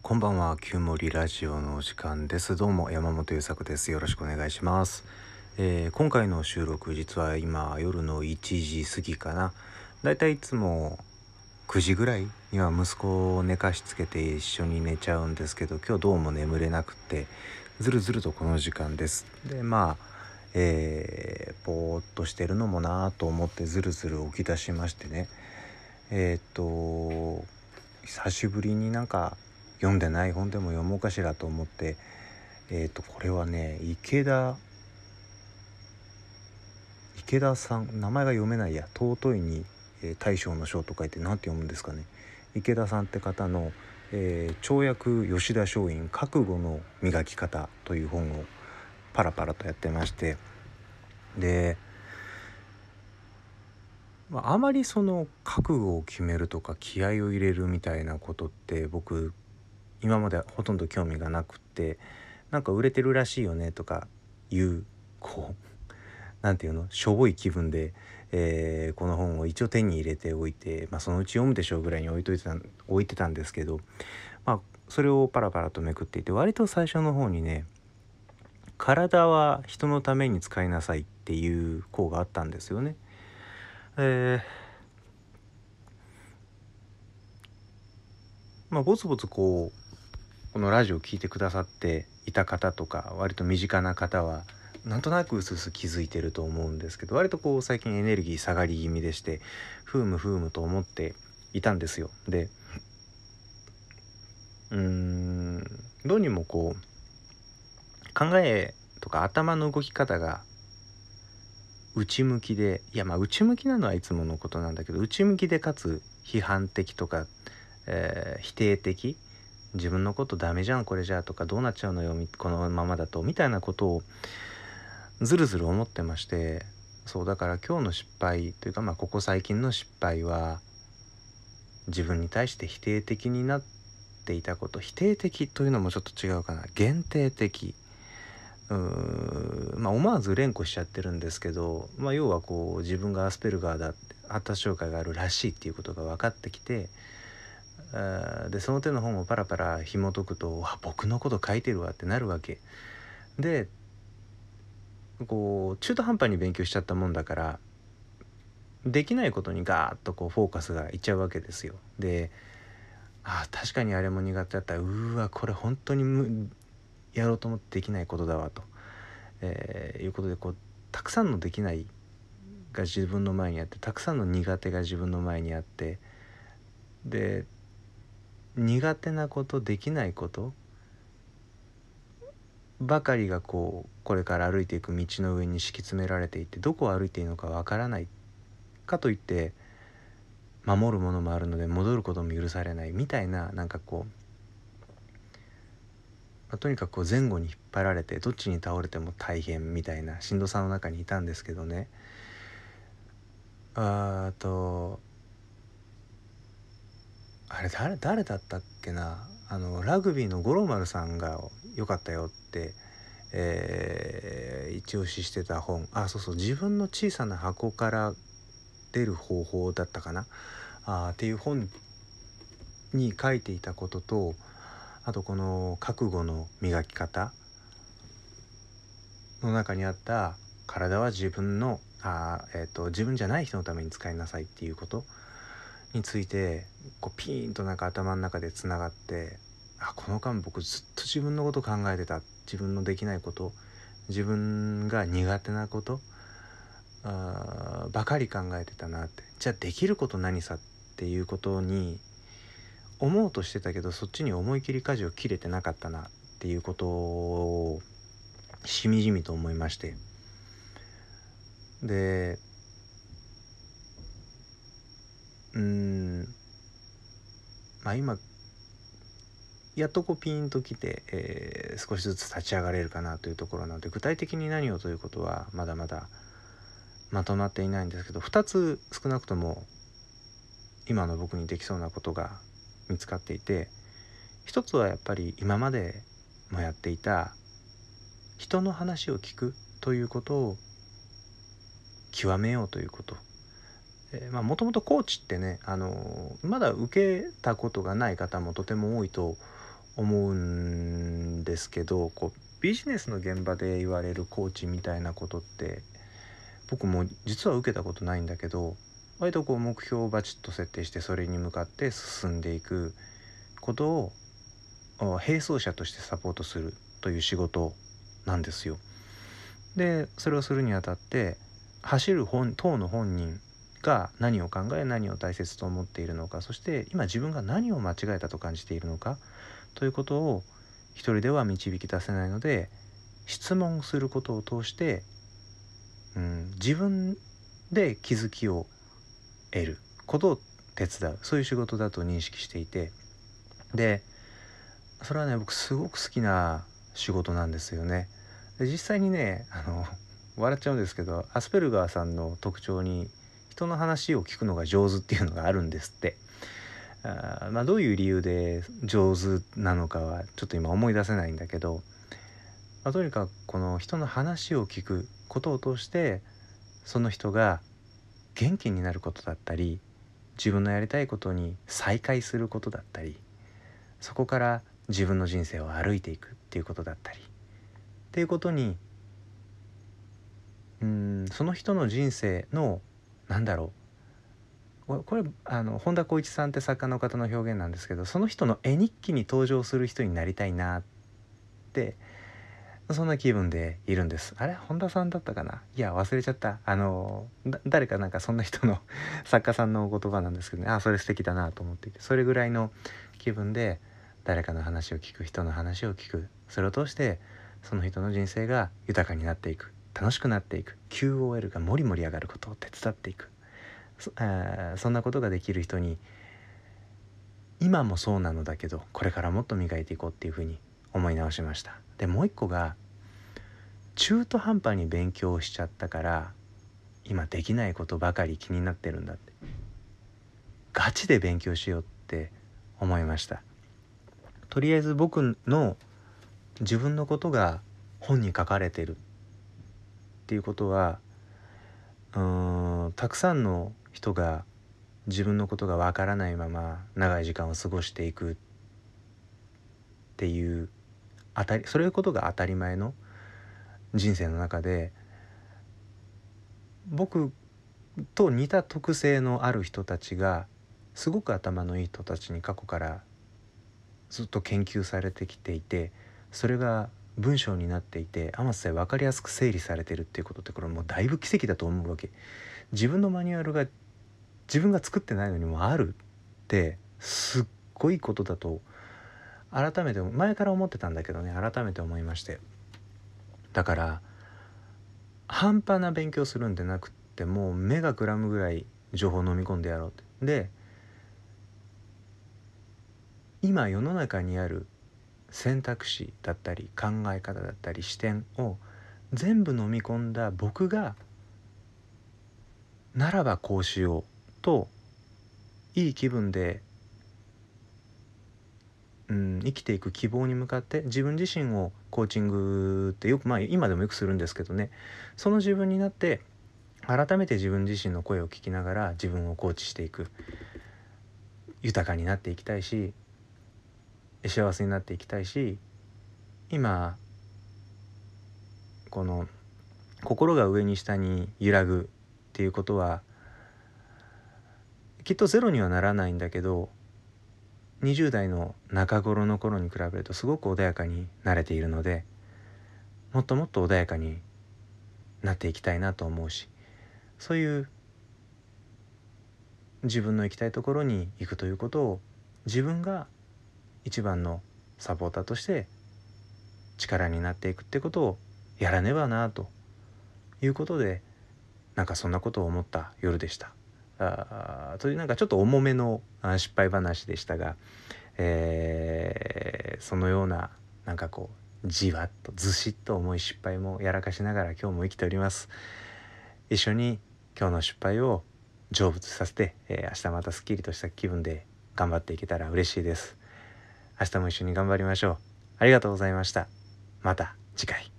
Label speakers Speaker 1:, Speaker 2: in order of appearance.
Speaker 1: こんばんは、旧森ラジオのお時間です。どうも山本優作です。よろしくお願いします。えー今回の収録、実は今夜の1時過ぎかな。だいたいいつも9時ぐらいには息子を寝かしつけて一緒に寝ちゃうんですけど、今日どうも眠れなくて、ずるずるとこの時間です。で、まあ、えー、ぼーっとしてるのもなーと思ってずるずる起き出しましてね。えーっと、久しぶりになんか読んでない本でも読もうかしらと思ってえっ、とこれはね池田池田さん名前が読めないや尊いに、えー大将の将と書いて何て読むんですかね。池田さんって方の「えー跳躍吉田松陰覚悟の磨き方」という本をパラパラとやってまして。でまあ、あまりその覚悟を決めるとか気合を入れるみたいなことって僕今までほとんど興味がなくってなんか売れてるらしいよねとかいうこうなんていうのしょぼい気分で、えーこの本を一応手に入れておいて、まあ、そのうち読むでしょうぐらいに置いといてた置いてたんですけど、まあ、それをパラパラとめくっていて割と最初の方にね「体は人のために使いなさい」っていう項があったんですよね。えーまあぼつぼつこうこのラジオを聞いてくださっていた方とか割と身近な方はなんとなくうすうす気づいてると思うんですけど割とこう最近エネルギー下がり気味でしてふうむふうむと思っていたんですよ。でうーんどうにもこう考えとか頭の動き方が内向きでいやまあ内向きなのはいつものことなんだけど内向きでかつ批判的とか、えー否定的自分のことダメじゃんこれじゃとかどうなっちゃうのよこのままだとみたいなことをずるずる思ってましてそうだから今日の失敗というかまあここ最近の失敗は自分に対して否定的になっていたこと。否定的というのもちょっと違うかな。限定的。うーまあ思わず連呼しちゃってるんですけど、まあ、要はこう自分がアスペルガーだって発達障害があるらしいっていうことが分かってきてでその手の本をパラパラ紐解くと「あ僕のこと書いてるわ」ってなるわけ。でこう中途半端に勉強しちゃったもんだからできないことにガーッとこうフォーカスがいっちゃうわけですよ。であ確かにあれも苦手だった。らうわこれ本当にむやろうと思ってできないことだわと、えーいうことでこうたくさんのできないが自分の前にあってたくさんの苦手が自分の前にあってで苦手なことできないこと？ばかりがこうこれから歩いていく道の上に敷き詰められていてどこを歩いていいのかわからないかといって守るものもあるので戻ることも許されないみたいななんかこうまあとにかくこう前後に引っ張られてどっちに倒れても大変みたいなしんどさの中にいたんですけどね。あとあれ誰誰だったっけな。あのラグビーの五郎丸さんが良かったよって、えー一押ししてた本。あそうそう。自分の小さな箱から出る方法だったかな。あっていう本に書いていたこととあとこの覚悟の磨き方の中にあった体は自分のあ、えー、と自分じゃない人のために使いなさいっていうこと。についてこうピーンとなんか頭の中でつながってあこの間僕ずっと自分のこと考えてた。自分のできないこと。自分が苦手なこと。あばかり考えてたなって。じゃあできること何さっていうことに思うとしてたけどそっちに思い切り舵を切れてなかったな。っていうことをしみじみと思いまして。でうん。まあ今やっとこうピンときて、えー少しずつ立ち上がれるかなというところなので具体的に何をということはまだまだまとまっていないんですけど2つ少なくとも今の僕にできそうなことが見つかっていて一つはやっぱり今までもやっていた人の話を聞くということを極めようということ。もともとコーチってね、あのまだ受けたことがない方もとても多いと思うんですけどこうビジネスの現場で言われるコーチみたいなことって僕も実は受けたことないんだけど割とこう目標をバチッと設定してそれに向かって進んでいくことを並走者としてサポートするという仕事なんですよ。でそれをするにあたって走る本当の本人が何を考え何を大切と思っているのかそして今自分が何を間違えたと感じているのかということを一人では導き出せないので質問することを通して、うん、自分で気づきを得ることを手伝うそういう仕事だと認識していてでそれはね僕すごく好きな仕事なんですよね。で実際にねあの笑っちゃうんですけどアスペルガーさんの特徴に人の話を聞くのが上手っていうのがあるんですって。あまあ、どういう理由で上手なのかはちょっと今思い出せないんだけど、まあ、とにかくこの人の話を聞くことを通してその人が元気になることだったり自分のやりたいことに再会することだったりそこから自分の人生を歩いていくっていうことだったりっていうことにうんその人の人生のなんだろう。これあの本田光一さんって作家の方の表現なんですけどその人の絵日記に登場する人になりたいなってそんな気分でいるんです。あれ？本田さんだったかな？いや忘れちゃった。あの誰かなんかそんな人の 作家さんのお言葉なんですけどね。あそれ素敵だなと思っていて。それぐらいの気分で誰かの話を聞く人の話を聞く。それを通してその人の人生が豊かになっていく。楽しくなっていく。QOL がもりもり上がることを手伝っていく。そ,、えー、そんなことができる人に今もそうなのだけどこれからもっと磨いていこうっていうふうに思い直しました。でもう一個が中途半端に勉強しちゃったから今できないことばかり気になってるんだって。ガチで勉強しようって思いました。とりあえず僕の自分のことが本に書かれてる。っていうことはうんたくさんの人が自分のことがわからないまま長い時間を過ごしていくっていう当たりそういうことが当たり前の人生の中で僕と似た特性のある人たちがすごく頭のいい人たちに過去からずっと研究されてきていてそれが文章になっていてあまさえ分かりやすく整理されてるっていうことってこれもうだいぶ奇跡だと思うわけ。自分のマニュアルが自分が作ってないのにもあるってすっごいことだと改めて前から思ってたんだけどね改めて思いまして。だから半端な勉強するんでなくってもう目がくらむぐらい情報を飲み込んでやろうって。で今世の中にある選択肢だったり考え方だったり視点を全部飲み込んだ僕がならばこうしようといい気分で、うん、生きていく希望に向かって自分自身をコーチングってよくまあ今でもよくするんですけどね。その自分になって改めて自分自身の声を聞きながら自分をコーチしていく。豊かになっていきたいし幸せになっていきたいし今この心が上に下に揺らぐっていうことはきっとゼロにはならないんだけど20代の中頃の頃に比べるとすごく穏やかになれているのでもっともっと穏やかになっていきたいなと思うしそういう自分の行きたいところに行くということを自分が一番のサポーターとして力になっていくってことをやらねばなということでなんかそんなことを思った夜でした。あというなんかちょっと重めの失敗話でしたが、えー、そのようななんかこうじわっとずしっと重い失敗もやらかしながら今日も生きております。一緒に今日の失敗を成仏させて、えー、明日またすっきりとした気分で頑張っていけたら嬉しいです。明日も一緒に頑張りましょう。ありがとうございました。また次回。